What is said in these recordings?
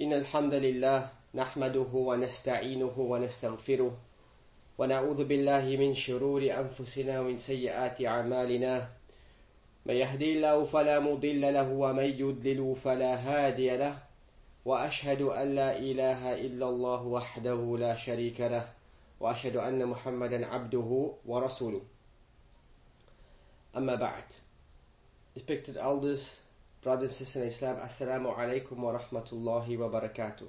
إن الحمد لله نحمده ونستعينه ونستغفره ونعوذ بالله من شرور أنفسنا ومن سيئات أعمالنا. من يهدي الله فلا مضل له ومن يضلل فلا هادي له. وأشهد أن لا إله إلا الله وحده لا شريك له. وأشهد أن محمدا عبده ورسوله. أما بعد. Respected elders, brothers and sisters in Islam, Assalamu alaikum wa rahmatullahi wa barakatuh.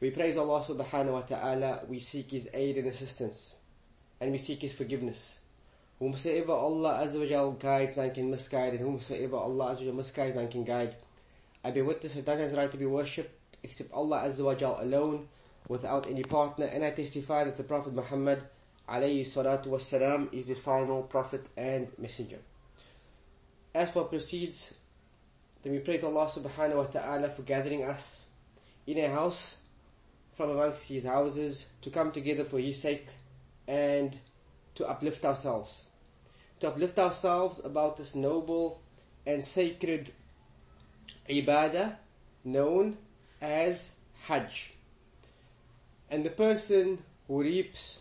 We praise Allah subhanahu wa ta'ala, we seek His aid and assistance, and we seek His forgiveness. Whomsoever Allah Azza wa Jal guides, none can misguide, and whomsoever Allah Azza wa Jal misguides, none can guide. I bear witness that none has right to be worshipped except Allah Azza wa Jal alone, without any partner, and I testify that the Prophet Muhammad alayhi salatu wasalam is his final prophet and messenger. As for proceeds, then we praise Allah subhanahu wa ta'ala for gathering us in a house from amongst His houses to come together for His sake and to uplift ourselves. To uplift ourselves about this noble and sacred ibadah known as Hajj. And the person who reaps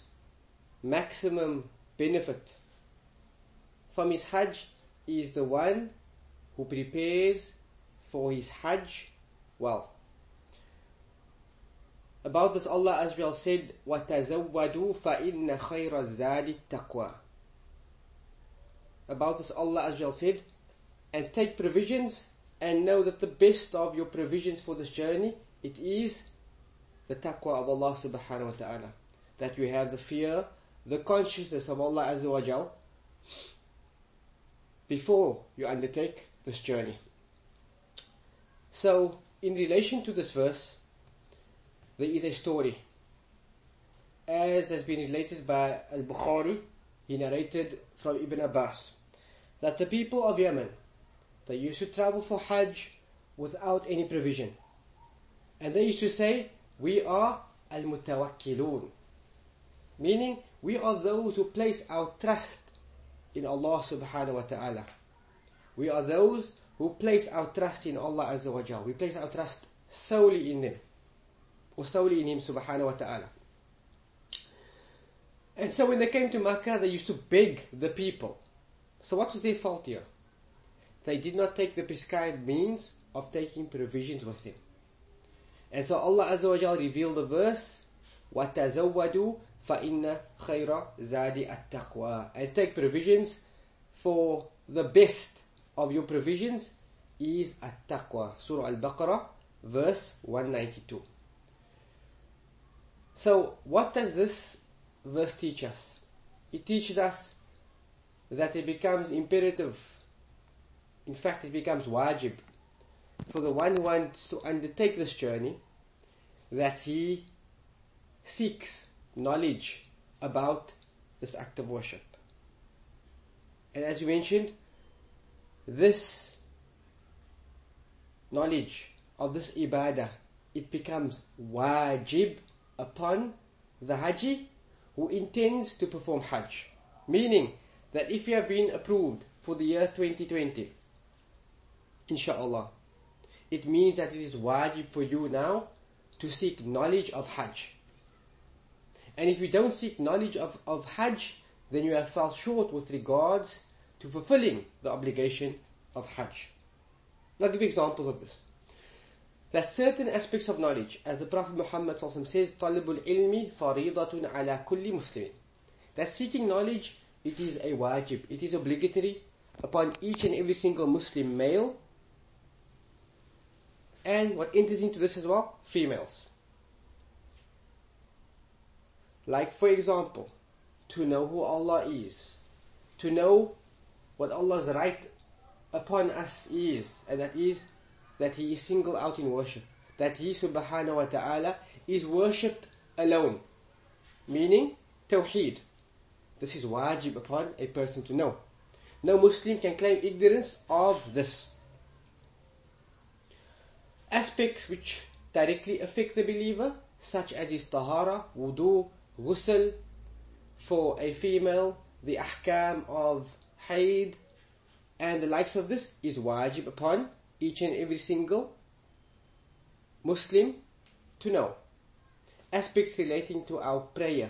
maximum benefit from his Hajj is the one who prepares for his Hajj well. About this Allah as well said, وَتَزَوَّدُوا فَإِنَّ خَيْرَ الزَّادِ التَّقْوَى About this Allah as well said, and take provisions and know that the best of your provisions for this journey, it is the taqwa of Allah subhanahu wa ta'ala. That you have the fear, the consciousness of Allah azza wa jal, before you undertake this journey. So, in relation to this verse, there is a story. As has been related by Al Bukhari, he narrated from Ibn Abbas that the people of Yemen they used to travel for Hajj without any provision. And they used to say, We are Al Mutawakkilun. Meaning, we are those who place our trust in Allah subhanahu wa ta'ala. We are those who place our trust in Allah azza wa jal. We place our trust solely in Him. Or solely in Him subhanahu wa ta'ala. And so when they came to Makkah, they used to beg the people. So what was their fault here? They did not take the prescribed means of taking provisions with them. And so Allah Azza wa Jal revealed the verse, وَتَزَوَّدُوا فَإِنَّ خَيْرَ زَادِ التَّقْوَى And take provisions for the best of your provisions is at-taqwa. Surah Al-Baqarah, verse 192. So, what does this verse teach us? It teaches us that it becomes imperative, in fact it becomes wajib, for the one who wants to undertake this journey, that he seeks knowledge about this act of worship. And as we mentioned, this knowledge of this ibadah, it becomes wajib upon the haji who intends to perform hajj. Meaning that if you have been approved for the year 2020, inshallah, it means that it is wajib for you now to seek knowledge of hajj. And if you don't seek knowledge of, of hajj, then you have fell short with regards to fulfilling the obligation of hajj. I'll give examples of this. That certain aspects of knowledge, as the Prophet Muhammad says, طَلِبُ الْعِلْمِ فَرِيضَةٌ عَلَى كُلِّ مُسْلِمٍ That seeking knowledge, it is a wajib, it is obligatory upon each and every single Muslim male, and what enters into this as well, females. Like for example, to know who Allah is, to know what Allah's right upon us is, and that is that He is single out in worship. That He subhanahu wa ta'ala is worshipped alone. Meaning, tawheed. This is wajib upon a person to know. No Muslim can claim ignorance of this. Aspects which directly affect the believer, such as his tahara, wudu, ghusl, for a female, the ahkam of haid, and the likes of this is wajib upon each and every single Muslim to know aspects relating to our prayer.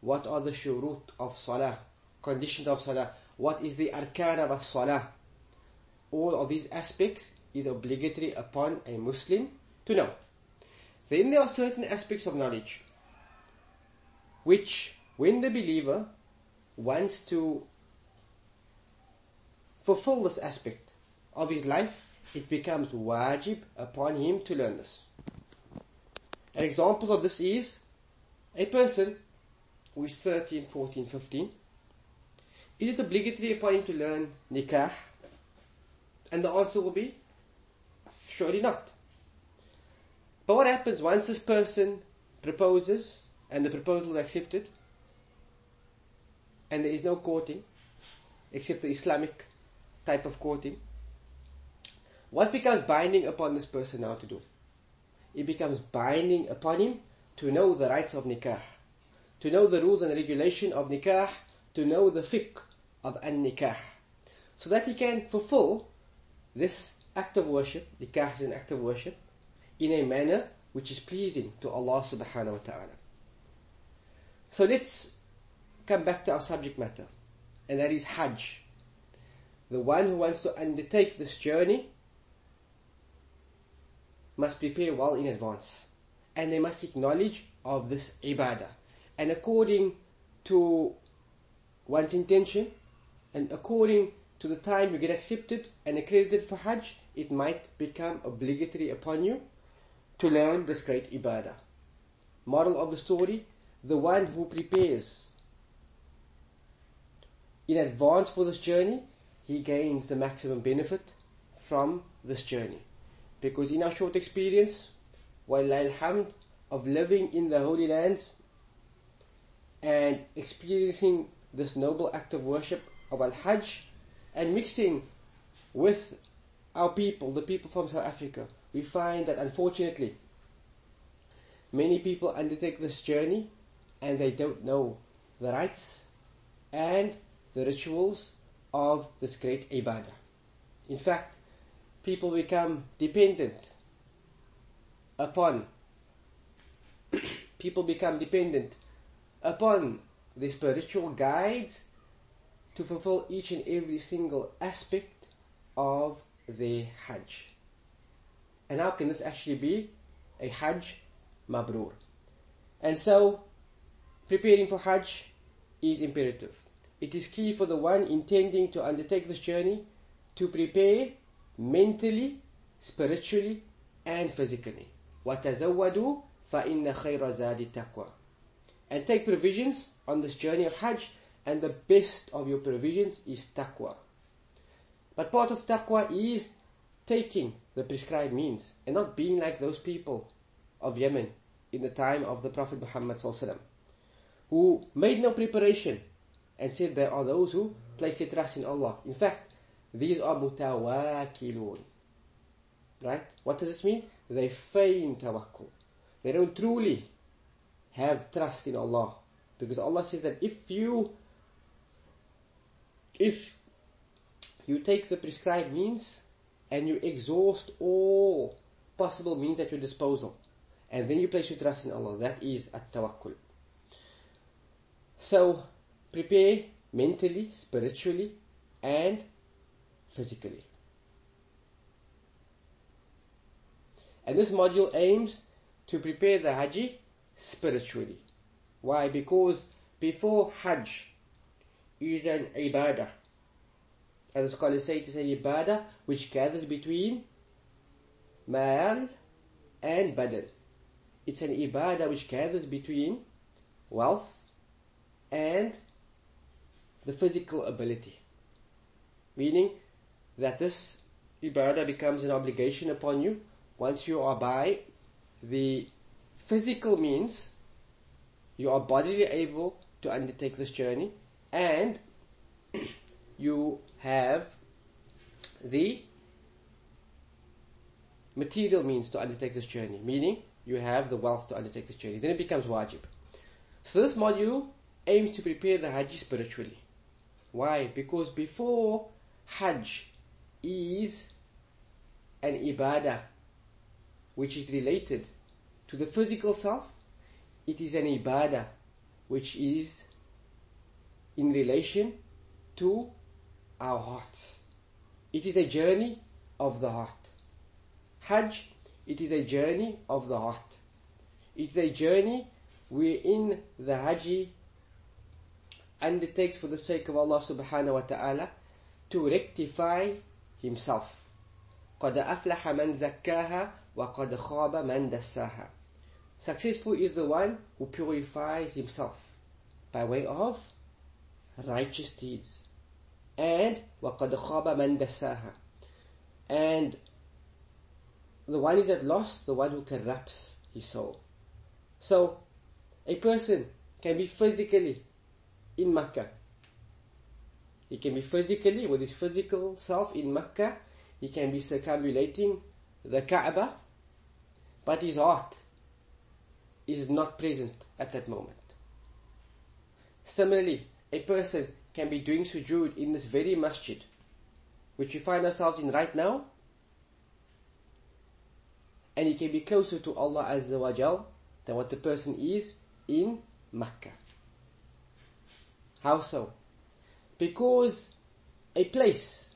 What are the shurut of salah? Conditions of salah. What is the arkan of salah? All of these aspects is obligatory upon a Muslim to know. Then there are certain aspects of knowledge which, when the believer wants to fulfill this aspect of his life, it becomes wajib upon him to learn this. An example of this is a person who is 13, 14, 15. Is it obligatory upon him to learn nikah? And the answer will be, surely not. But what happens once this person proposes and the proposal is accepted and there is no courting except the Islamic type of courting? What becomes binding upon this person now to do? It becomes binding upon him to know the rights of nikah, to know the rules and regulation of nikah, to know the fiqh of an-nikah, so that he can fulfill this act of worship, nikah is an act of worship, in a manner which is pleasing to Allah subhanahu wa ta'ala. So let's come back to our subject matter, and that is Hajj. The one who wants to undertake this journey must prepare well in advance. And they must seek knowledge of this ibadah. And according to one's intention, and according to the time you get accepted and accredited for Hajj, it might become obligatory upon you to learn this great ibadah. Moral of the story, the one who prepares in advance for this journey, he gains the maximum benefit from this journey. Because in our short experience, while alhamd of living in the Holy Lands and experiencing this noble act of worship of Al-Hajj and mixing with our people, the people from South Africa, we find that unfortunately many people undertake this journey and they don't know the rites and the rituals of this great ibadah. In fact, people become dependent upon people become dependent upon the spiritual guides to fulfill each and every single aspect of the Hajj. And how can this actually be a Hajj Mabrur? And so, preparing for Hajj is imperative It is key for the one intending to undertake this journey to prepare mentally, spiritually, and physically. وَتَزَوَّدُوا فَإِنَّ خَيْرَ زَادِ التَّقْوَى And take provisions on this journey of Hajj, and the best of your provisions is taqwa. But part of taqwa is taking the prescribed means, and not being like those people of Yemen in the time of the Prophet Muhammad who made no preparation and said there are those who place their trust in Allah. In fact, these are mutawakilun. Right? What does this mean? They feign tawakkul. They don't truly have trust in Allah. Because Allah says that if you if you take the prescribed means and you exhaust all possible means at your disposal and then you place your trust in Allah, that is at tawakkul. So prepare mentally, spiritually, and physically. And this module aims to prepare the Haji spiritually. Why? Because before Hajj is an ibadah. As the scholars say, it is an ibadah which gathers between mal and badan. It's an ibadah which gathers between wealth and the physical ability. Meaning, that this ibadah becomes an obligation upon you once you are by the physical means, you are bodily able to undertake this journey, and you have the material means to undertake this journey, meaning you have the wealth to undertake this journey. Then it becomes wajib. So this module aims to prepare the Hajj spiritually. Why? Because before Hajj, is an ibadah which is related to the physical self, it is an ibadah which is in relation to our hearts. It is a journey of the heart. Hajj, it is a journey of the heart. It's a journey wherein the Haji undertakes for the sake of Allah subhanahu wa ta'ala to rectify himself. قَدْ أَفْلَحَ مَنْ زَكَّاهَا وَقَدْ خَابَ مَنْ دَسَّاهَا Successful is the one who purifies himself by way of righteous deeds. And وَقَدْ خَابَ مَنْ دَسَّاهَا And the one is at loss, the one who corrupts his soul. So, a person can be physically in Makkah. He can be physically, with his physical self in Makkah, he can be circumambulating the Kaaba, but his heart is not present at that moment. Similarly, a person can be doing sujood in this very masjid, which we find ourselves in right now, and he can be closer to Allah Azza wa Jal than what the person is in Makkah. How so? Because a place,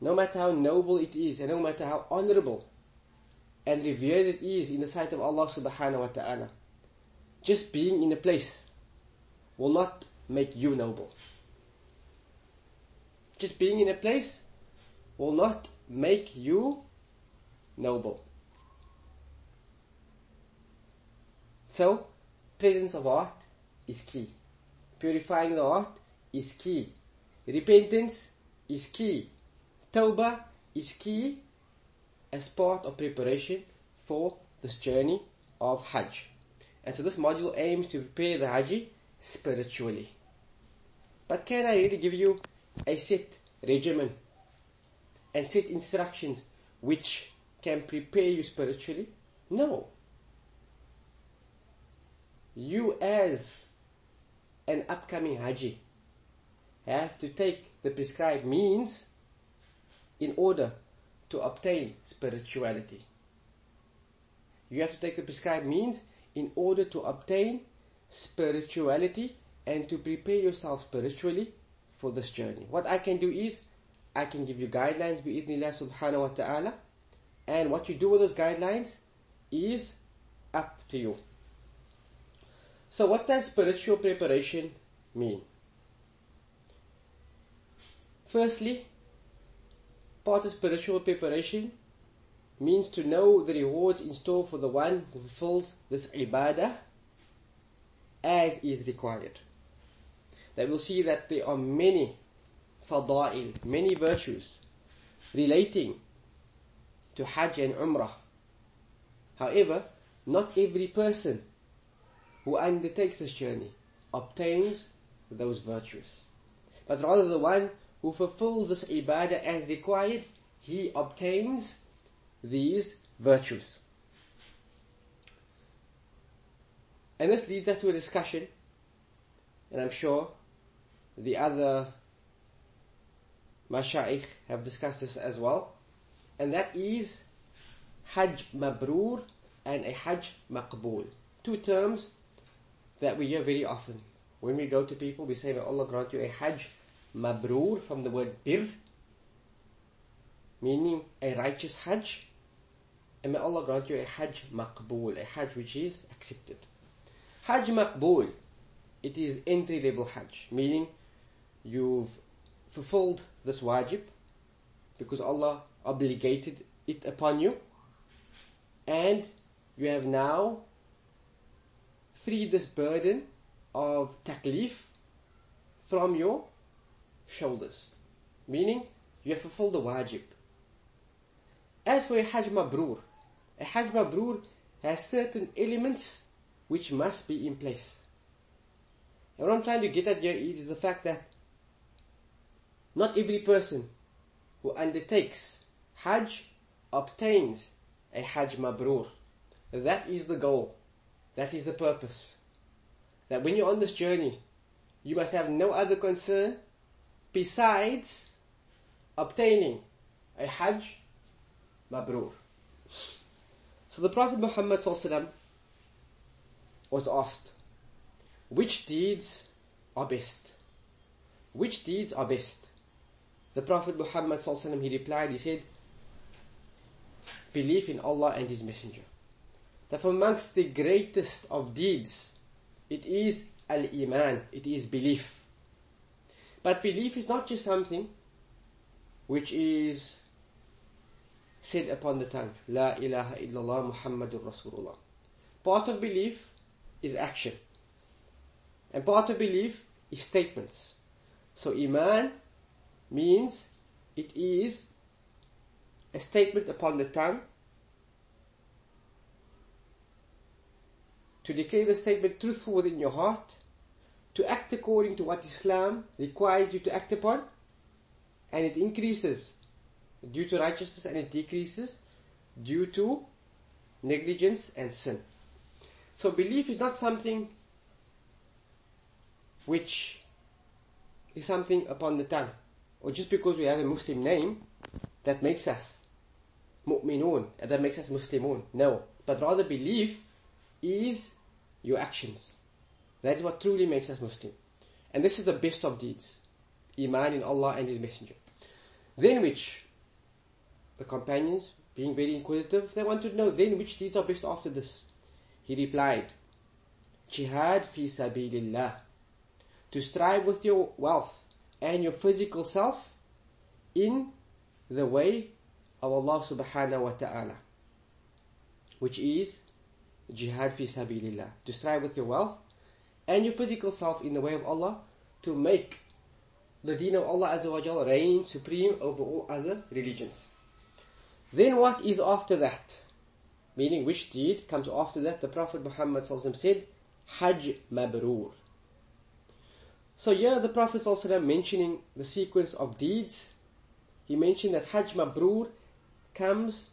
no matter how noble it is and no matter how honorable and revered it is in the sight of Allah subhanahu wa ta'ala, just being in a place will not make you noble. Just being in a place will not make you noble. So, presence of heart is key. Purifying the heart is key. Repentance is key. Tawbah is key as part of preparation for this journey of Hajj. And so this module aims to prepare the Haji spiritually. But can I really give you a set regimen and set instructions which can prepare you spiritually? No. You as an upcoming Haji have to take the prescribed means in order to obtain spirituality. You have to take the prescribed means in order to obtain spirituality and to prepare yourself spiritually for this journey. What I can do is, I can give you guidelines bi'idhnillah subhanahu wa ta'ala and what you do with those guidelines is up to you. So what does spiritual preparation mean? Firstly, part of spiritual preparation means to know the rewards in store for the one who fulfills this ibadah as is required. That we'll see that there are many fada'il, many virtues relating to Hajj and Umrah. However, not every person who undertakes this journey obtains those virtues. But rather the one who fulfills this ibadah as required, he obtains these virtues. And this leads us to a discussion, and I'm sure the other mashayikh have discussed this as well, and that is Hajj Mabrur and a Hajj Maqbool. Two terms that we hear very often. When we go to people, we say, May Allah grant you a Hajj Mabrur from the word Bir, meaning a righteous Hajj. And may Allah grant you a Hajj Maqbool, a Hajj which is accepted. Hajj Maqbool, it is entry level Hajj, meaning you've fulfilled this wajib because Allah obligated it upon you and you have now free this burden of taklif from your shoulders. Meaning, you have fulfilled the wajib. As for a Hajj Mabrur, a Hajj Mabrur has certain elements which must be in place. And what I'm trying to get at here is, the fact that not every person who undertakes Hajj obtains a Hajj Mabrur. That is the goal. That is the purpose. That when you're on this journey, you must have no other concern besides obtaining a Hajj Mabrur. So the Prophet Muhammad was asked, which deeds are best? Which deeds are best? The Prophet Muhammad he replied, he said, belief in Allah and His Messenger. That amongst the greatest of deeds, it is al-iman, it is belief. But belief is not just something which is said upon the tongue. La ilaha illallah Muhammadur Rasulullah. Part of belief is action. And part of belief is statements. So Iman means it is a statement upon the tongue to declare the statement truthful within your heart, to act according to what Islam requires you to act upon, and it increases due to righteousness and it decreases due to negligence and sin. So belief is not something which is something upon the tongue. Or just because we have a Muslim name, that makes us mu'minun, and that makes us Muslimun. No. But rather belief is your actions. That is what truly makes us Muslim. And this is the best of deeds. Iman in Allah and His Messenger. Then which? The companions, being very inquisitive, they wanted to know, then which deeds are best after this? He replied, Jihad fi sabilillah. To strive with your wealth and your physical self in the way of Allah subhanahu wa ta'ala. Which is jihad fi sabilillah. To strive with your wealth and your physical self in the way of Allah to make the deen of Allah Azza wa Jal reign supreme over all other religions. Then what is after that? Meaning which deed comes after that? The Prophet Muhammad said, Hajj Mabrur. So here the Prophet mentioning the sequence of deeds. He mentioned that Hajj Mabrur comes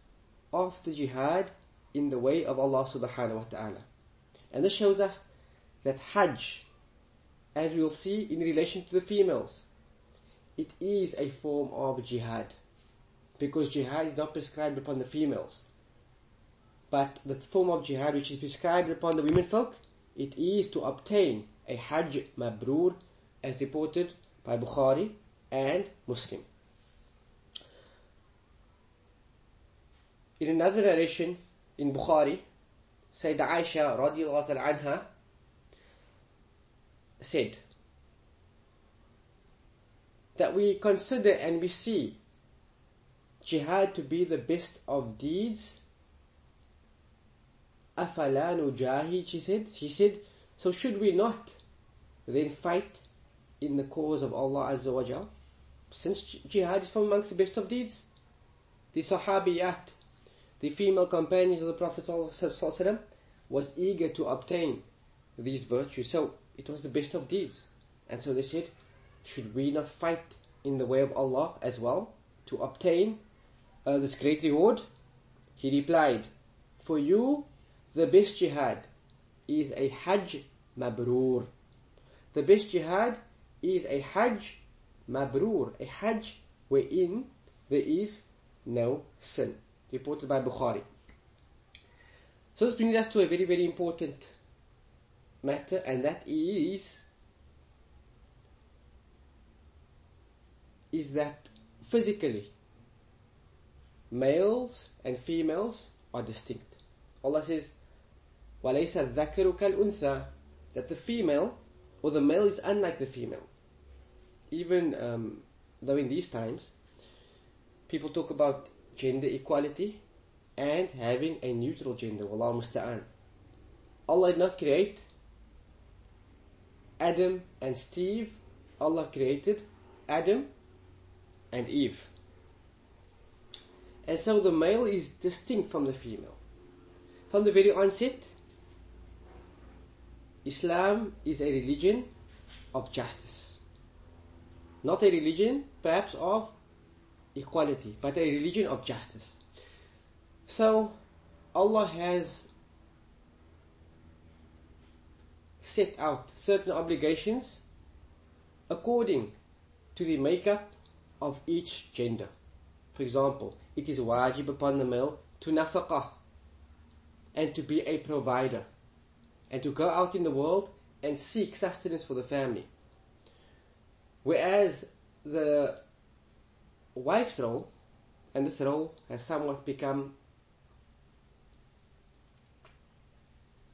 after jihad in the way of Allah subhanahu wa ta'ala. And this shows us that Hajj, as we will see in relation to the females, it is a form of jihad. Because jihad is not prescribed upon the females. But the form of jihad which is prescribed upon the women folk, it is to obtain a Hajj Mabrur as reported by Bukhari and Muslim. In another narration in Bukhari, Sayyidah Aisha radiallahu anha said that we consider and we see jihad to be the best of deeds. Afala nujahid, she said. She said, so should we not then fight in the cause of Allah Azza wa Jal? Since jihad is from amongst the best of deeds. The Sahabiyat, the female companions of the Prophet was eager to obtain these virtues. So it was the best of deeds. And so they said, should we not fight in the way of Allah as well to obtain uh, this great reward? He replied, for you, the best jihad is a Hajj Mabrur. The best jihad is a Hajj Mabrur, a Hajj wherein there is no sin Reported by Bukhari. So this brings us to a very, very important matter, and that is is that physically males and females are distinct. Allah says, وَلَيْسَ الذَّكَرُ كَالْأُنثَى That the female or the male is unlike the female. Even um, though in these times people talk about gender equality and having a neutral gender, Allah musta'an. Allah did not create Adam and Steve. Allah created Adam and Eve. And so the male is distinct from the female. From the very onset, Islam is a religion of justice. Not a religion, perhaps, of equality, but a religion of justice. So, Allah has set out certain obligations according to the makeup of each gender. For example, it is wajib upon the male to nafaqah, and to be a provider and to go out in the world and seek sustenance for the family. Whereas the wife's role, and this role has somewhat become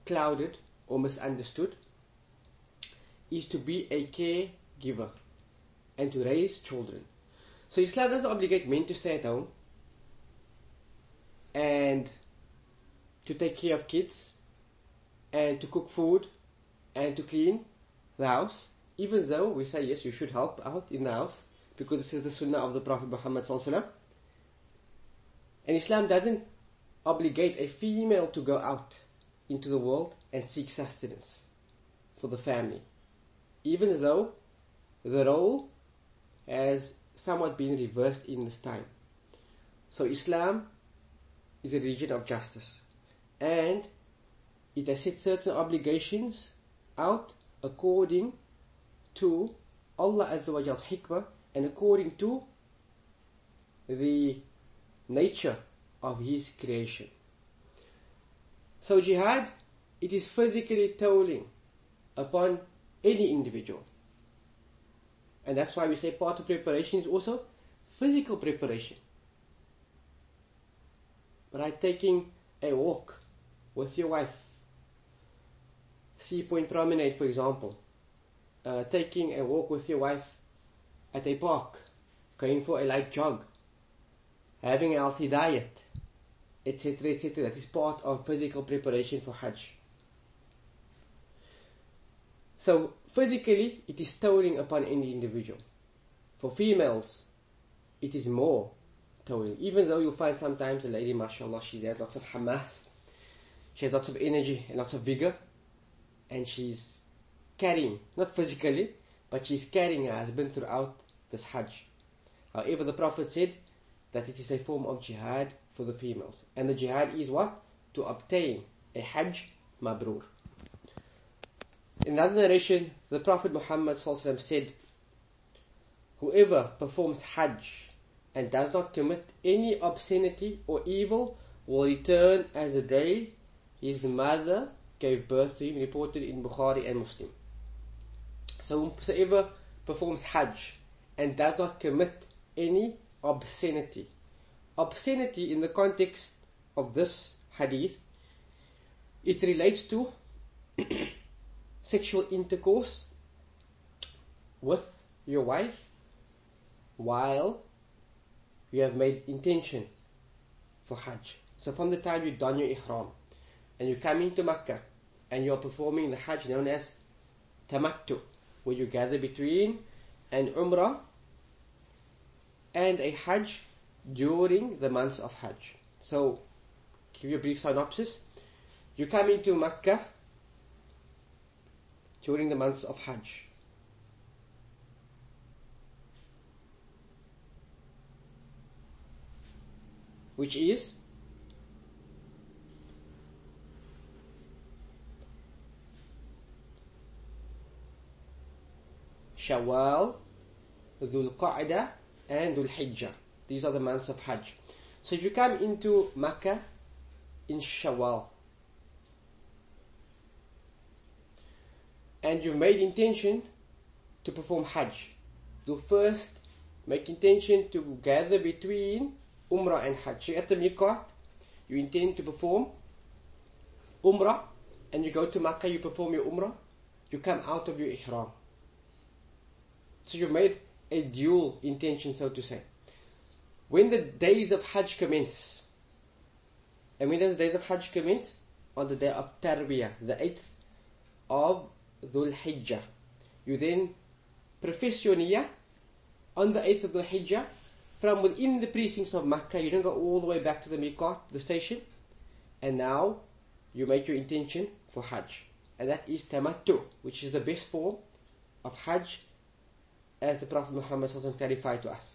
clouded or misunderstood, is to be a caregiver and to raise children. So Islam doesn't obligate men to stay at home and to take care of kids and to cook food and to clean the house, even though we say yes, you should help out in the house because this is the sunnah of the Prophet Muhammad And Islam doesn't obligate a female to go out into the world and seek sustenance for the family, even though the role has somewhat been reversed in this time. So Islam is a religion of justice. And it has set certain obligations out according to Allah Azza wa Jall's hikmah and according to the nature of His creation. So jihad, it is physically tolling upon any individual. And that's why we say part of preparation is also physical preparation. By taking a walk with your wife, Sea Point Promenade, for example, uh, taking a walk with your wife at a park, going for a light jog, having a healthy diet, etc., etc. That is part of physical preparation for Hajj. So, physically, it is tolling upon any individual. For females, it is more tolling. Even though you'll find sometimes a lady, mashallah, she has lots of hamas, she has lots of energy and lots of vigor, and she's carrying, not physically, but she's carrying her husband throughout this Hajj. However, the Prophet said that it is a form of jihad for the females. And the jihad is what? To obtain a Hajj Mabrur. In another narration, the Prophet Muhammad said, Whoever performs Hajj and does not commit any obscenity or evil will return as a day his mother gave birth to him, reported in Bukhari and Muslim. So whoever performs Hajj and does not commit any obscenity. Obscenity in the context of this hadith, it relates to sexual intercourse with your wife while you have made intention for Hajj. So from the time you don your ihram and you come into Makkah and you are performing the Hajj known as Tamattu, where you gather between an Umrah and a Hajj during the months of Hajj. So, give you a brief synopsis. You come into Makkah during the months of Hajj. Which is Shawwal, Dhul Qa'dah, and Dhul Hijjah. These are the months of Hajj. So if you come into Makkah in Shawwal, and you've made intention to perform Hajj, you first make intention to gather between Umrah and Hajj. So at the Miqat, you intend to perform Umrah, and you go to Makkah, you perform your Umrah, you come out of your Ihram. So you've made a dual intention, so to say. When the days of Hajj commence, and when the days of Hajj commence? On the day of Tarwiyah, the 8th of Dhul Hijjah. You then profess your niyyah on the 8th of Dhul Hijjah from within the precincts of Makkah. You don't go all the way back to the Miqat, the station. And now you make your intention for Hajj. And that is Tamattu, which is the best form of Hajj as the Prophet Muhammad clarified to us.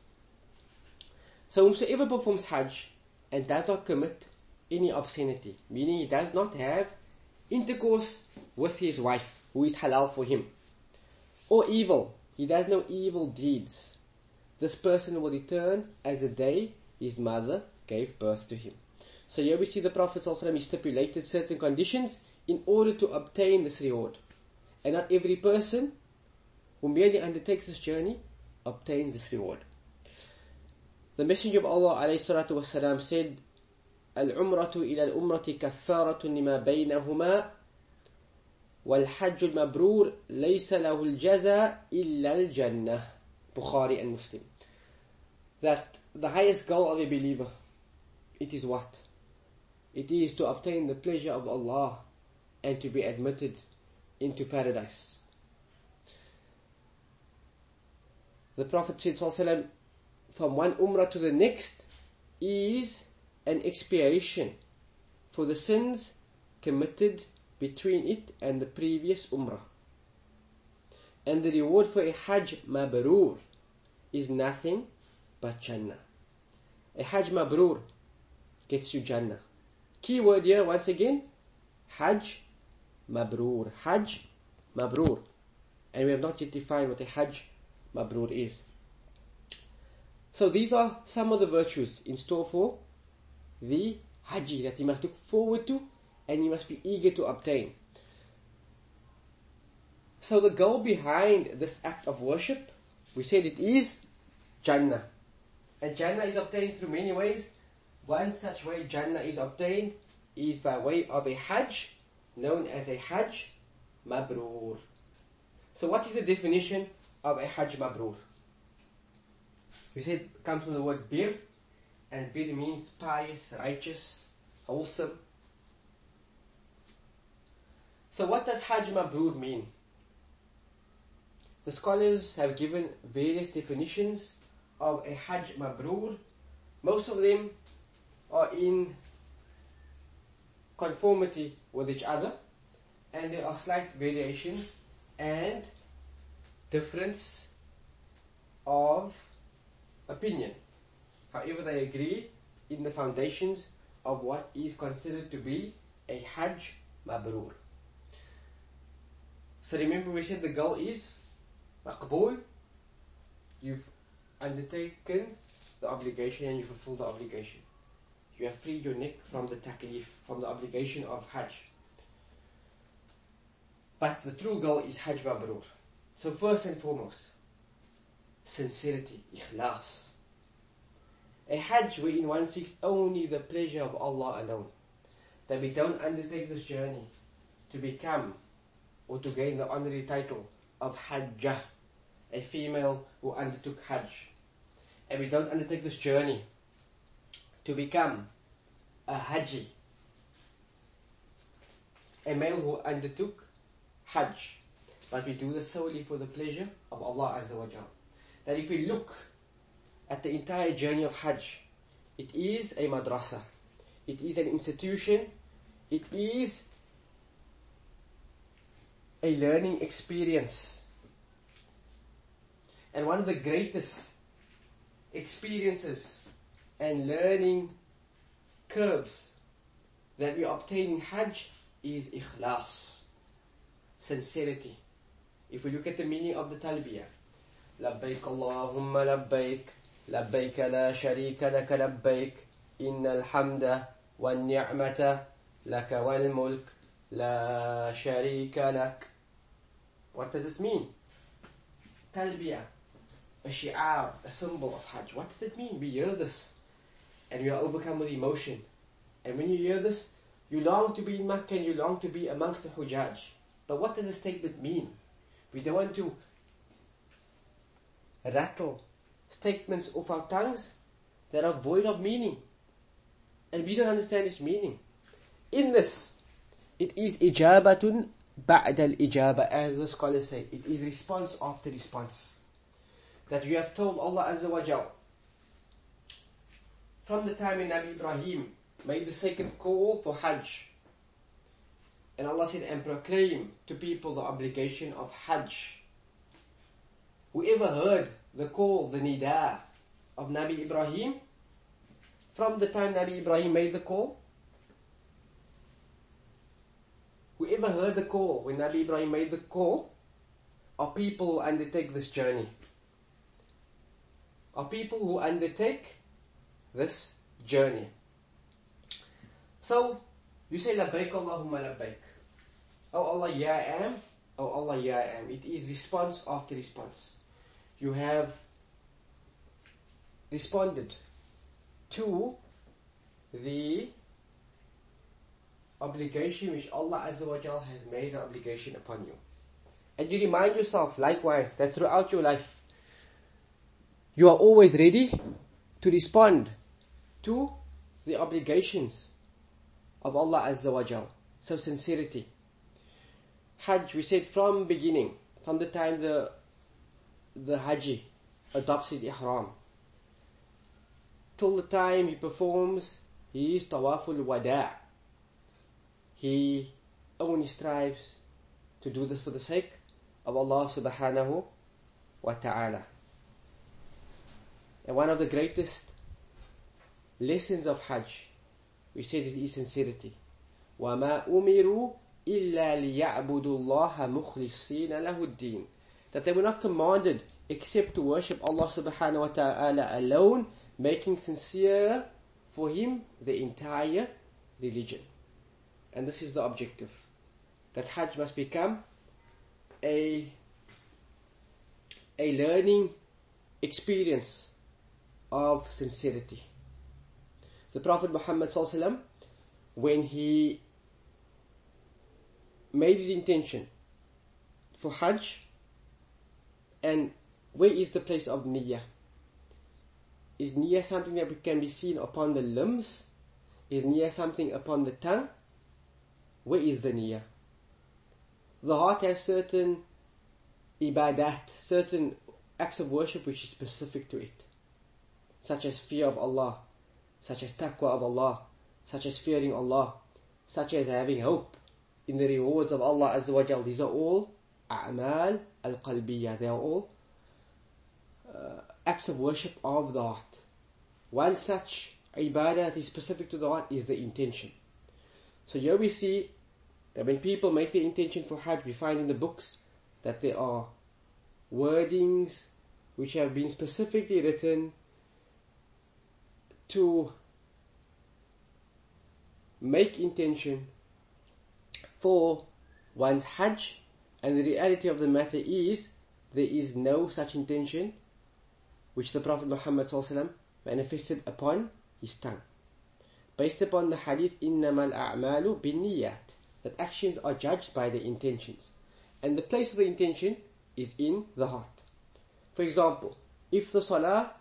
So whosoever performs Hajj and does not commit any obscenity, meaning he does not have intercourse with his wife, who is halal for him, or evil, he does no evil deeds, this person will return as the day his mother gave birth to him. So here we see the Prophet he stipulated certain conditions in order to obtain this reward. And not every person who merely undertakes this journey obtains this reward. The Messenger of Allah والسلام, said, العمرة إلى الأمرة كفارة لما بينهما والحج المبرور ليس له الجزاء إلا الجنة Bukhari and Muslim that the highest goal of a believer it is what? It is to obtain the pleasure of Allah and to be admitted into paradise. the Prophet ﷺ from one umrah to the next is an expiation for the sins committed between it and the previous umrah. And the reward for a hajj mabrur is nothing but Jannah. A hajj mabrur gets you Jannah. Key word here once again, hajj mabrur. Hajj mabrur. And we have not yet defined what a hajj mabrur is. So these are some of the virtues in store for the Haji that he must look forward to and he must be eager to obtain. So the goal behind this act of worship, we said it is Jannah. And Jannah is obtained through many ways. One such way Jannah is obtained is by way of a Hajj, known as a Hajj Mabrur. So what is the definition of a Hajj Mabrur? We said it comes from the word bir, and bir means pious, righteous, wholesome. So what does Hajj Mabrur mean? The scholars have given various definitions of a Hajj Mabrur. Most of them are in conformity with each other and there are slight variations and difference of opinion. However, they agree in the foundations of what is considered to be a Hajj Mabrur. So remember we said the goal is Maqbool. You've undertaken the obligation and you fulfill the obligation. You have freed your neck from the taklif, from the obligation of Hajj. But the true goal is Hajj Mabrur. So first and foremost, sincerity, ikhlas. A Hajj wherein one seeks only the pleasure of Allah alone. That we don't undertake this journey to become or to gain the honorary title of Hajjah, a female who undertook Hajj. And we don't undertake this journey to become a Haji, a male who undertook Hajj. But we do this solely for the pleasure of Allah Azza wa. That if we look at the entire journey of Hajj, it is a madrasa. It is an institution. It is a learning experience. And one of the greatest experiences and learning curbs that we obtain in Hajj is ikhlas, sincerity. If we look at the meaning of the talbiyah, لبيك اللهم لبيك لبيك لا شريك لك لبيك إن الحمد والنعمة لك والملك لا شريك لك What does this mean? Talbiyah, a shi'ar, a symbol of Hajj. What does it mean? We hear this and we are overcome with emotion. And when you hear this, you long to be in Makkah and you long to be amongst the Hujjaj. But what does the statement mean? We don't want to rattle statements off our tongues that are void of meaning. And we don't understand its meaning. In this, it is ijabatun ba'd al-ijaba, as the scholars say. It is response after response. That you have told Allah Azza wa Jal, from the time when Nabi Ibrahim made the second call for Hajj, and Allah said, and proclaim to people the obligation of Hajj. Whoever heard the call, the nida of Nabi Ibrahim, from the time Nabi Ibrahim made the call, whoever heard the call when Nabi Ibrahim made the call, are people who undertake this journey. Are people who undertake this journey. So, you say labbaik Allahumma labbaik. Oh Allah, yeah I am. Oh Allah, yeah I am. It is response after response. You have responded to the obligation which Allah Azza wa Jal has made an obligation upon you. And you remind yourself likewise that throughout your life you are always ready to respond to the obligations of Allah Azza wa Jal. So sincerity. Hajj, we said from beginning, from the time the the Haji adopts his ihram, till the time he performs his tawaful wada' he only strives to do this for the sake of Allah subhanahu wa ta'ala. And one of the greatest lessons of Hajj, we said it is sincerity. وَمَا أُمِرُوا إِلَّا لِيَعْبُدُوا اللَّهَ مُخْلِصِينَ لَهُ الدِّينَ That they were not commanded except to worship Allah subhanahu wa ta'ala alone, making sincere for Him the entire religion. And this is the objective. That Hajj must become a, a learning experience of sincerity. The Prophet Muhammad when he made his intention for Hajj, and where is the place of Niyyah? Is Niyyah something that can be seen upon the limbs? Is Niyyah something upon the tongue? Where is the niyyah? The heart has certain ibadat, certain acts of worship which is specific to it. Such as fear of Allah, such as taqwa of Allah, such as fearing Allah, such as having hope in the rewards of Allah Azza wa Jal. These are all a'mal al-qalbiyah. They are all uh, acts of worship of the heart. One such ibadah that is specific to the heart is the intention. So here we see that when people make their intention for Hajj, we find in the books that there are wordings which have been specifically written to make intention for one's Hajj, and the reality of the matter is there is no such intention which the Prophet Muhammad manifested upon his tongue based upon the hadith إِنَّمَا الْأَعْمَالُ بِالنِّيَّاتِ that actions are judged by the intentions. And the place of the intention is in the heart. For example, if the salah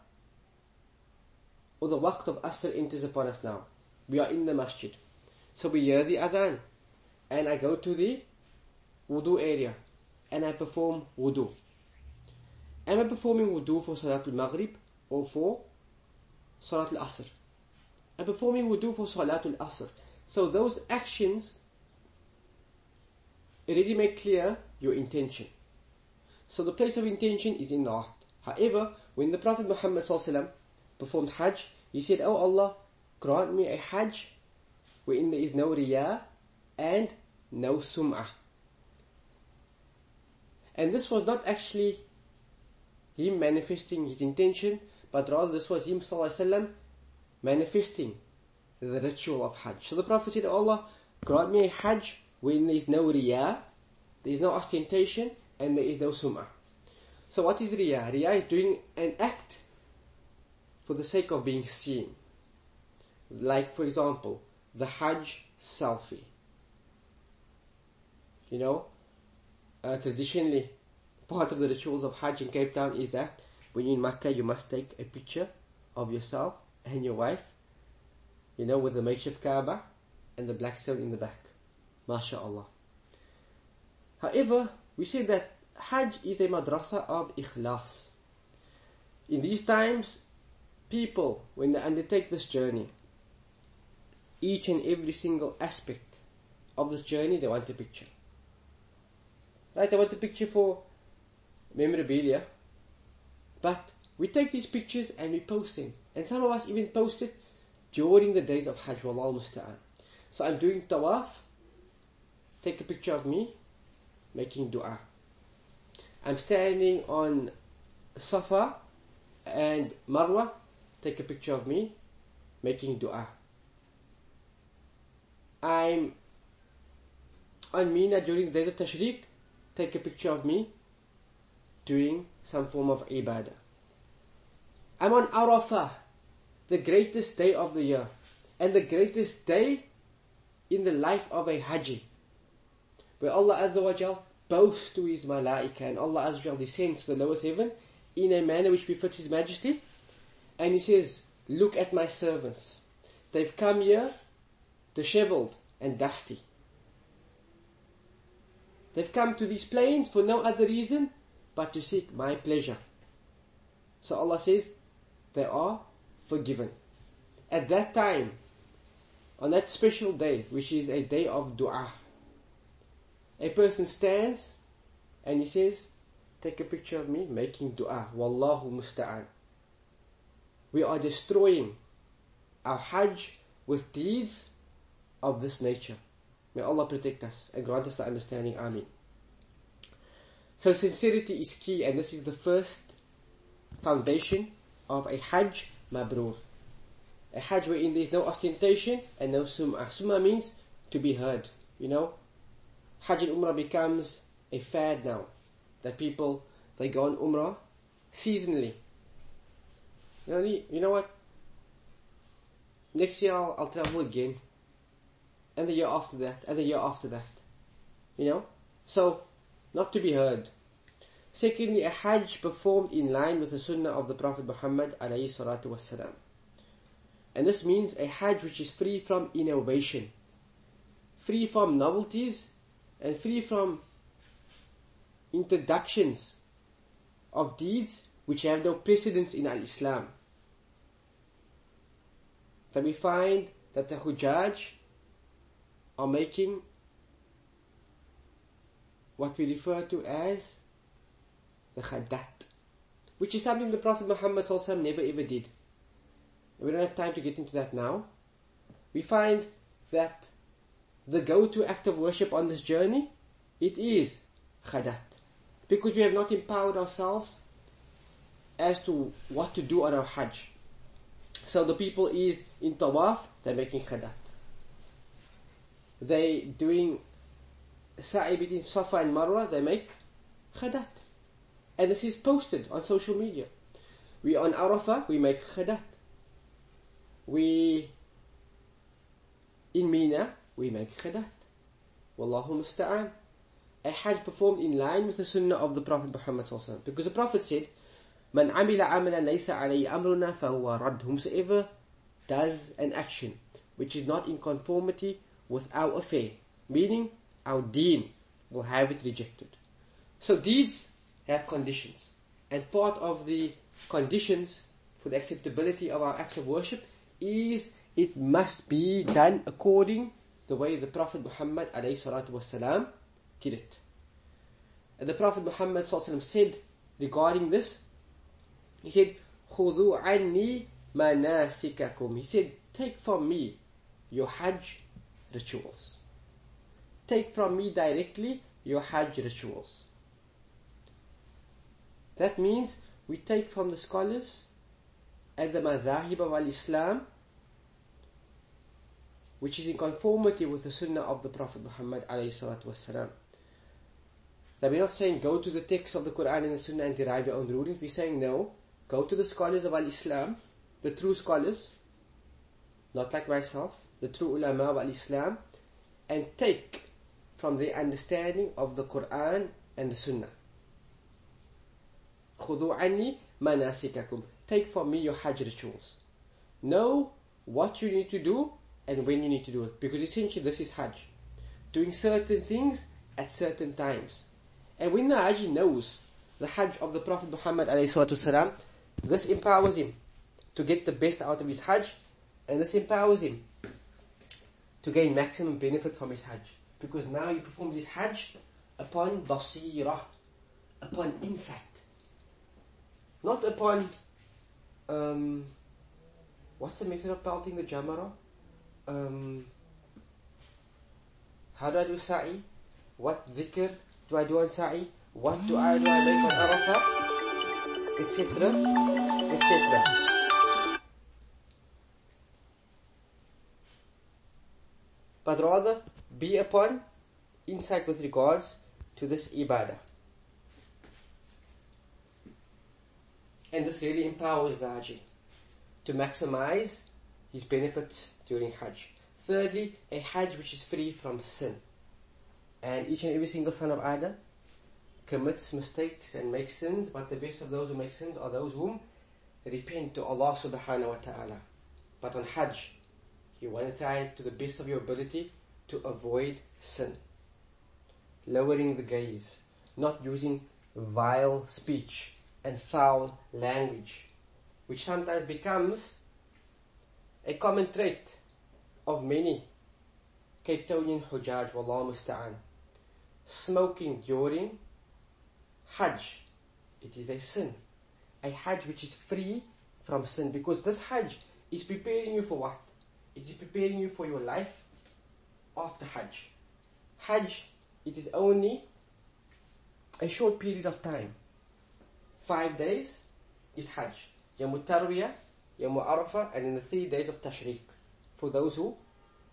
or the waqt of asr enters upon us now, we are in the masjid. So we hear the adhan, and I go to the wudu area, and I perform wudu. Am I performing wudu for Salatul Maghrib or for Salatul Asr? and performing wudu for Salatul Asr. So those actions already make clear your intention. So the place of intention is in the heart. However, when the Prophet Muhammad performed Hajj, he said, Oh Allah, grant me a Hajj wherein there is no riyah and no sum'ah. And this was not actually him manifesting his intention, but rather this was him وسلم, manifesting the ritual of Hajj. So the Prophet said, Allah, grant me a Hajj when there is no riyah, there is no ostentation, and there is no sum'ah. So what is riyah? Riyah is doing an act for the sake of being seen. Like, for example, the Hajj selfie. You know, uh, traditionally, part of the rituals of Hajj in Cape Town is that when you're in Makkah, you must take a picture of yourself and your wife, you know, with the makeshift Kaaba and the black stone in the back. MashaAllah. However, we say that Hajj is a madrasa of ikhlas. In these times, people, when they undertake this journey, each and every single aspect of this journey, they want a picture. Right? They want a picture for memorabilia. But we take these pictures and we post them. And some of us even post it during the days of Hajj, Wallah Musta'an. So I'm doing tawaf, take a picture of me making dua. I'm standing on Safa and Marwa, take a picture of me making dua. I'm on Mina during the days of Tashriq, take a picture of me doing some form of ibadah. I'm on Arafah, the greatest day of the year, and the greatest day in the life of a Haji, where Allah Azza wa Jal boasts to His Malaika, and Allah Azza wa Jal descends to the lowest heaven in a manner which befits His Majesty, and He says, Look at my servants. They've come here disheveled and dusty. They've come to these plains for no other reason but to seek my pleasure. So Allah says, they are forgiven. At that time, on that special day, which is a day of dua, a person stands and he says, take a picture of me making dua. Wallahu musta'an. We are destroying our hajj with deeds of this nature. May Allah protect us and grant us the understanding. Ameen. So sincerity is key and this is the first foundation of a Hajj Mabrur. A Hajj wherein there is no ostentation and no Sum'ah. Sum'ah means to be heard. You know? Hajj and Umrah becomes a fad now. That people, they go on Umrah seasonally. You know, what? Next year I'll, I'll travel again. And the year after that. And the year after that. You know? So, not to be heard. Secondly, a Hajj performed in line with the Sunnah of the Prophet Muhammad alayhi salatu wasalam. And this means a Hajj which is free from innovation, free from novelties, and free from introductions of deeds which have no precedence in Al-Islam. Then we find that the Hujjaj are making what we refer to as the khadat, which is something the Prophet Muhammad never ever did. We don't have time to get into that now. We find that the go-to act of worship on this journey, it is khadat. Because we have not empowered ourselves as to what to do on our hajj. So the people is in tawaf, they're making khadat. They doing sa'i between Safa and Marwa, they make khadat. And this is posted on social media. We on Arafah, we make khadat. We in Mina, we make khadat. Wallahu musta'an. A hajj performed in line with the sunnah of the Prophet Muhammad Because the Prophet said, Man amila amalan laysa alayhi amruna fahuwa rad. Whomsoever does an action which is not in conformity with our affair, meaning our deen will have it rejected. So deeds have conditions. And part of the conditions for the acceptability of our acts of worship is it must be done according the way the Prophet Muhammad والسلام, did it. And the Prophet Muhammad وسلم, said regarding this, he said, خُذُوا عَنِّي مَنَاسِكَكُمْ He said, take from me your Hajj rituals. Take from me directly your Hajj rituals. That means we take from the scholars as the Mazahib of Al-Islam which is in conformity with the Sunnah of the Prophet Muhammad alayhi That we're not saying go to the text of the Quran and the Sunnah and derive your own rulings. We're saying no, go to the scholars of Al-Islam, the true scholars, not like myself, the true ulama of Al-Islam, and take from the understanding of the Quran and the Sunnah. خُذُوا عَنِّي مَنَاسِكَكُمْ Take from me your Hajj rituals. Know what you need to do and when you need to do it. Because essentially this is Hajj. Doing certain things at certain times. And when the Hajj knows the Hajj of the Prophet Muhammad والسلام, this empowers him to get the best out of his Hajj and this empowers him to gain maximum benefit from his Hajj. Because now he performs his Hajj upon basirah, upon insight. Not upon, um, what's the method of pelting the jamara? Um, how do I do sa'i? What dhikr do I do on sa'i? What dua do I make on arafah? Etc. Etc. but rather be upon insight with regards to this ibadah. And this really empowers the Haji to maximize his benefits during Hajj. Thirdly, a Hajj which is free from sin. And each and every single son of Adam commits mistakes and makes sins, but the best of those who make sins are those whom repent to Allah subhanahu wa ta'ala. But on Hajj, you want to try to the best of your ability to avoid sin. Lowering the gaze, not using vile speech and foul language, which sometimes becomes a common trait of many Cape Townian Hujjaj, Wallah Musta'an. Smoking during Hajj, it is a sin. A Hajj which is free from sin because this Hajj is preparing you for what? It is preparing you for your life after Hajj. Hajj, it is only a short period of time. Five days is Hajj. Yawm Tarwiyah, Yawm Arafah, and in the three days of Tashriq. For those who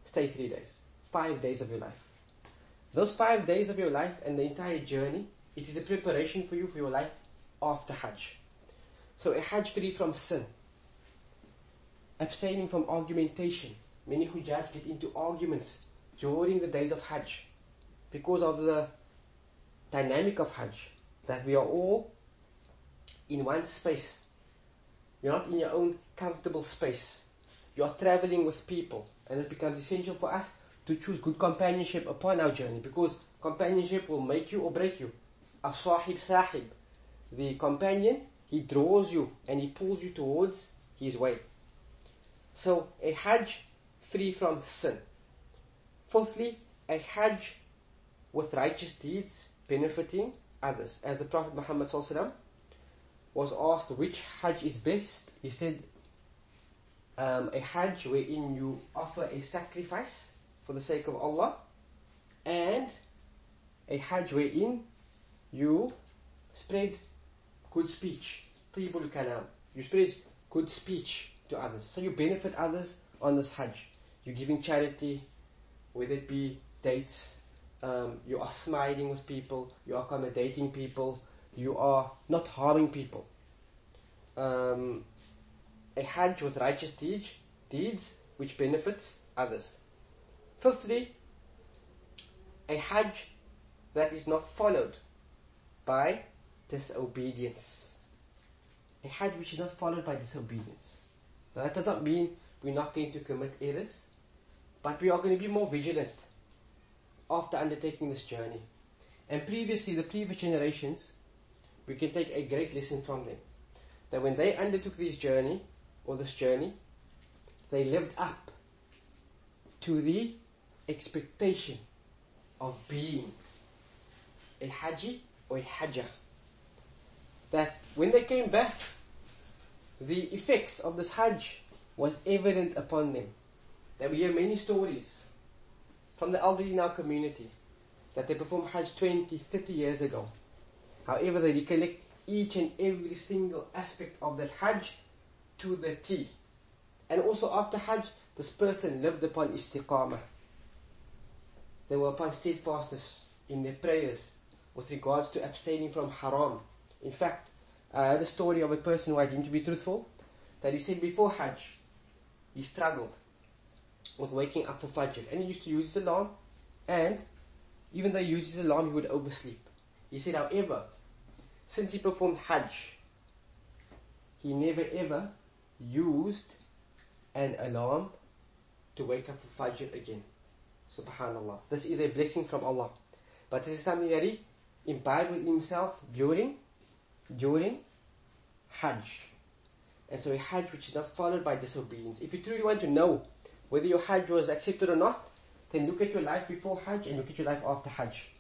stay three days. Five days of your life. Those five days of your life and the entire journey, it is a preparation for you for your life after Hajj. So a Hajj free from sin. Abstaining from argumentation. Many Hujjaj get into arguments during the days of Hajj because of the dynamic of Hajj. That we are all in one space. You're not in your own comfortable space. You are traveling with people. And it becomes essential for us to choose good companionship upon our journey because companionship will make you or break you. A sahib sahib. The companion, he draws you and he pulls you towards his way. So a Hajj free from sin. Fourthly, a Hajj with righteous deeds benefiting others. As the Prophet Muhammad was asked which Hajj is best, he said, um, a Hajj wherein you offer a sacrifice for the sake of Allah, and a Hajj wherein you spread good speech, tibul kalam. You spread good speech to others. So you benefit others on this Hajj. You're giving charity, whether it be dates, um, you are smiling with people, you are accommodating people, you are not harming people. Um, a Hajj with righteous deeds, deeds which benefits others. Fifthly, a Hajj that is not followed by disobedience. A Hajj which is not followed by disobedience. Now that does not mean we're not going to commit errors, but we are going to be more vigilant after undertaking this journey. And previously, the previous generations, we can take a great lesson from them. That when they undertook this journey, or this journey, they lived up to the expectation of being a Haji or Hajjah. That when they came back, the effects of this Hajj was evident upon them. That we hear many stories from the elderly in our community that they performed Hajj 20, 30 years ago. However, they recollect each and every single aspect of that Hajj to the T. And also after Hajj, this person lived upon istiqamah. They were upon steadfastness in their prayers with regards to abstaining from haram. In fact, uh, I heard a story of a person who I deemed to be truthful, that he said before Hajj, he struggled with waking up for Fajr. And he used to use his alarm, and even though he used his alarm, he would oversleep. He said, however, since he performed Hajj, he never ever used an alarm to wake up for Fajr again. Subhanallah. This is a blessing from Allah. But this is something that he imbibed with himself during, during Hajj. And so a Hajj which is not followed by disobedience. If you truly want to know whether your Hajj was accepted or not, then look at your life before Hajj and look at your life after Hajj.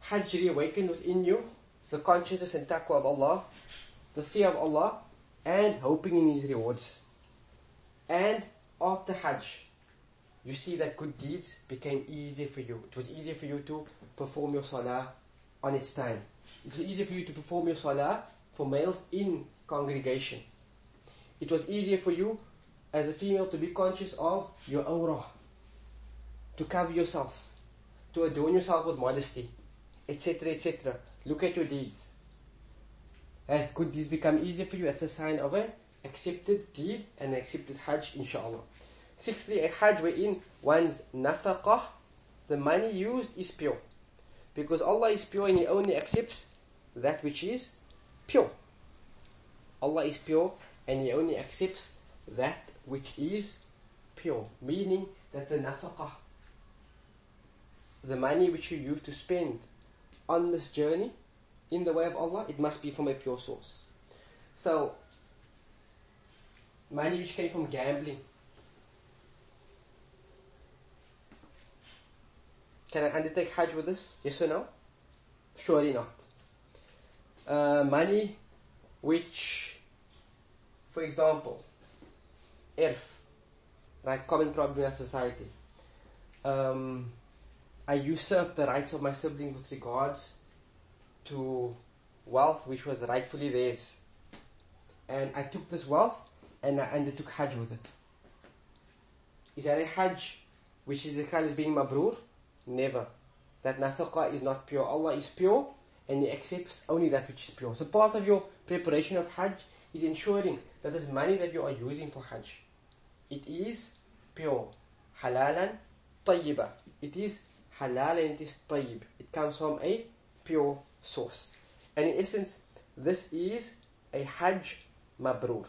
Hajj reawakened within you the consciousness and taqwa of Allah, the fear of Allah, and hoping in His rewards. And after Hajj, you see that good deeds became easier for you. It was easier for you to perform your salah on its time. It was easier for you to perform your salah for males in congregation. It was easier for you as a female to be conscious of your awrah, to cover yourself, to adorn yourself with modesty, etc., etc. Look at your deeds. As good deeds become easier for you, that's a sign of an accepted deed and accepted Hajj, inshallah. Sixthly, a Hajj wherein one's nafaqah, the money used, is pure. Because Allah is pure and He only accepts that which is pure. Allah is pure and He only accepts that which is pure. Meaning that the nafaqah, the money which you use to spend on this journey in the way of Allah, it must be from a pure source. So, money which came from gambling. Can I undertake Hajj with this? Yes or no? Surely not. Uh, money which, for example, irth, like common problem in our society. Um, I usurped the rights of my sibling with regards to wealth which was rightfully theirs. And I took this wealth and I undertook Hajj with it. Is that a Hajj which is declared as being mabrur? Never. That nafaqah is not pure. Allah is pure and He accepts only that which is pure. So part of your preparation of Hajj is ensuring that this money that you are using for Hajj, it is pure. Halalan tayyiba. It is halal and it is tayyib. It comes from a pure source. And in essence, this is a Hajj mabrur.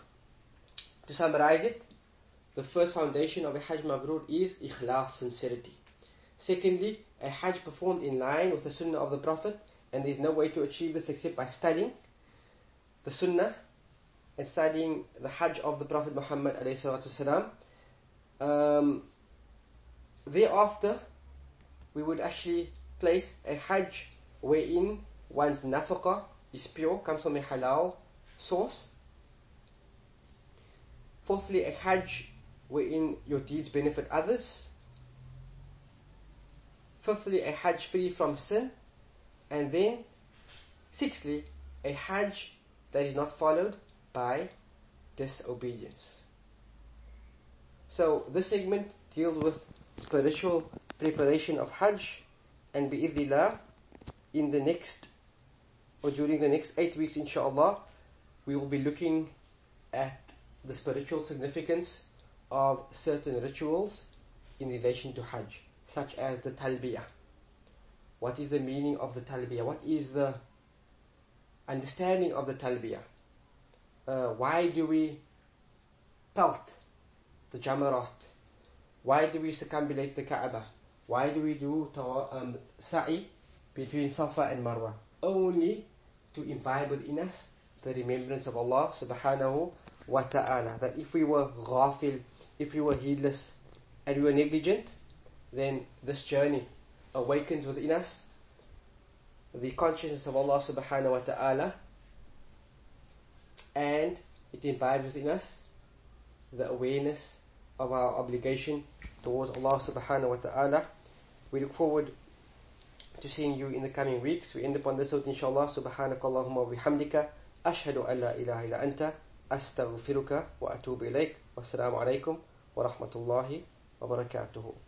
To summarize it, the first foundation of a Hajj mabrur is ikhlas, sincerity. Secondly, a Hajj performed in line with the Sunnah of the Prophet, and there is no way to achieve this except by studying the Sunnah and studying the Hajj of the Prophet Muhammad um, Thereafter, we would actually place a Hajj wherein one's nafaqah is pure, comes from a halal source. Fourthly, a Hajj wherein your deeds benefit others. Fifthly, a Hajj free from sin. And then, sixthly, a Hajj that is not followed by disobedience. So, this segment deals with spiritual preparation of Hajj and bi'idhillah in the next or during the next eight weeks inshallah we will be looking at the spiritual significance of certain rituals in relation to Hajj such as the talbiyah. What is the meaning of the talbiyah? What is the understanding of the talbiyah? Uh, why do we pelt the jamarat? Why do we circumambulate the Kaaba? Why do we do um, sa'i between Safa and Marwa? Only to imbibe within us the remembrance of Allah subhanahu wa ta'ala. That if we were ghafil, if we were heedless, and we were negligent, then this journey awakens within us the consciousness of Allah subhanahu wa ta'ala and it imbibes within us the awareness of our obligation towards Allah subhanahu wa ta'ala. We look forward to seeing you in the coming weeks. We end upon this note inshallah. Subhanakallahumma wa bihamdika. Ashhadu an la ilaha illa anta. Astaghfiruka wa atubu ilayk. Wassalamu alaikum wa rahmatullahi wa barakatuhu.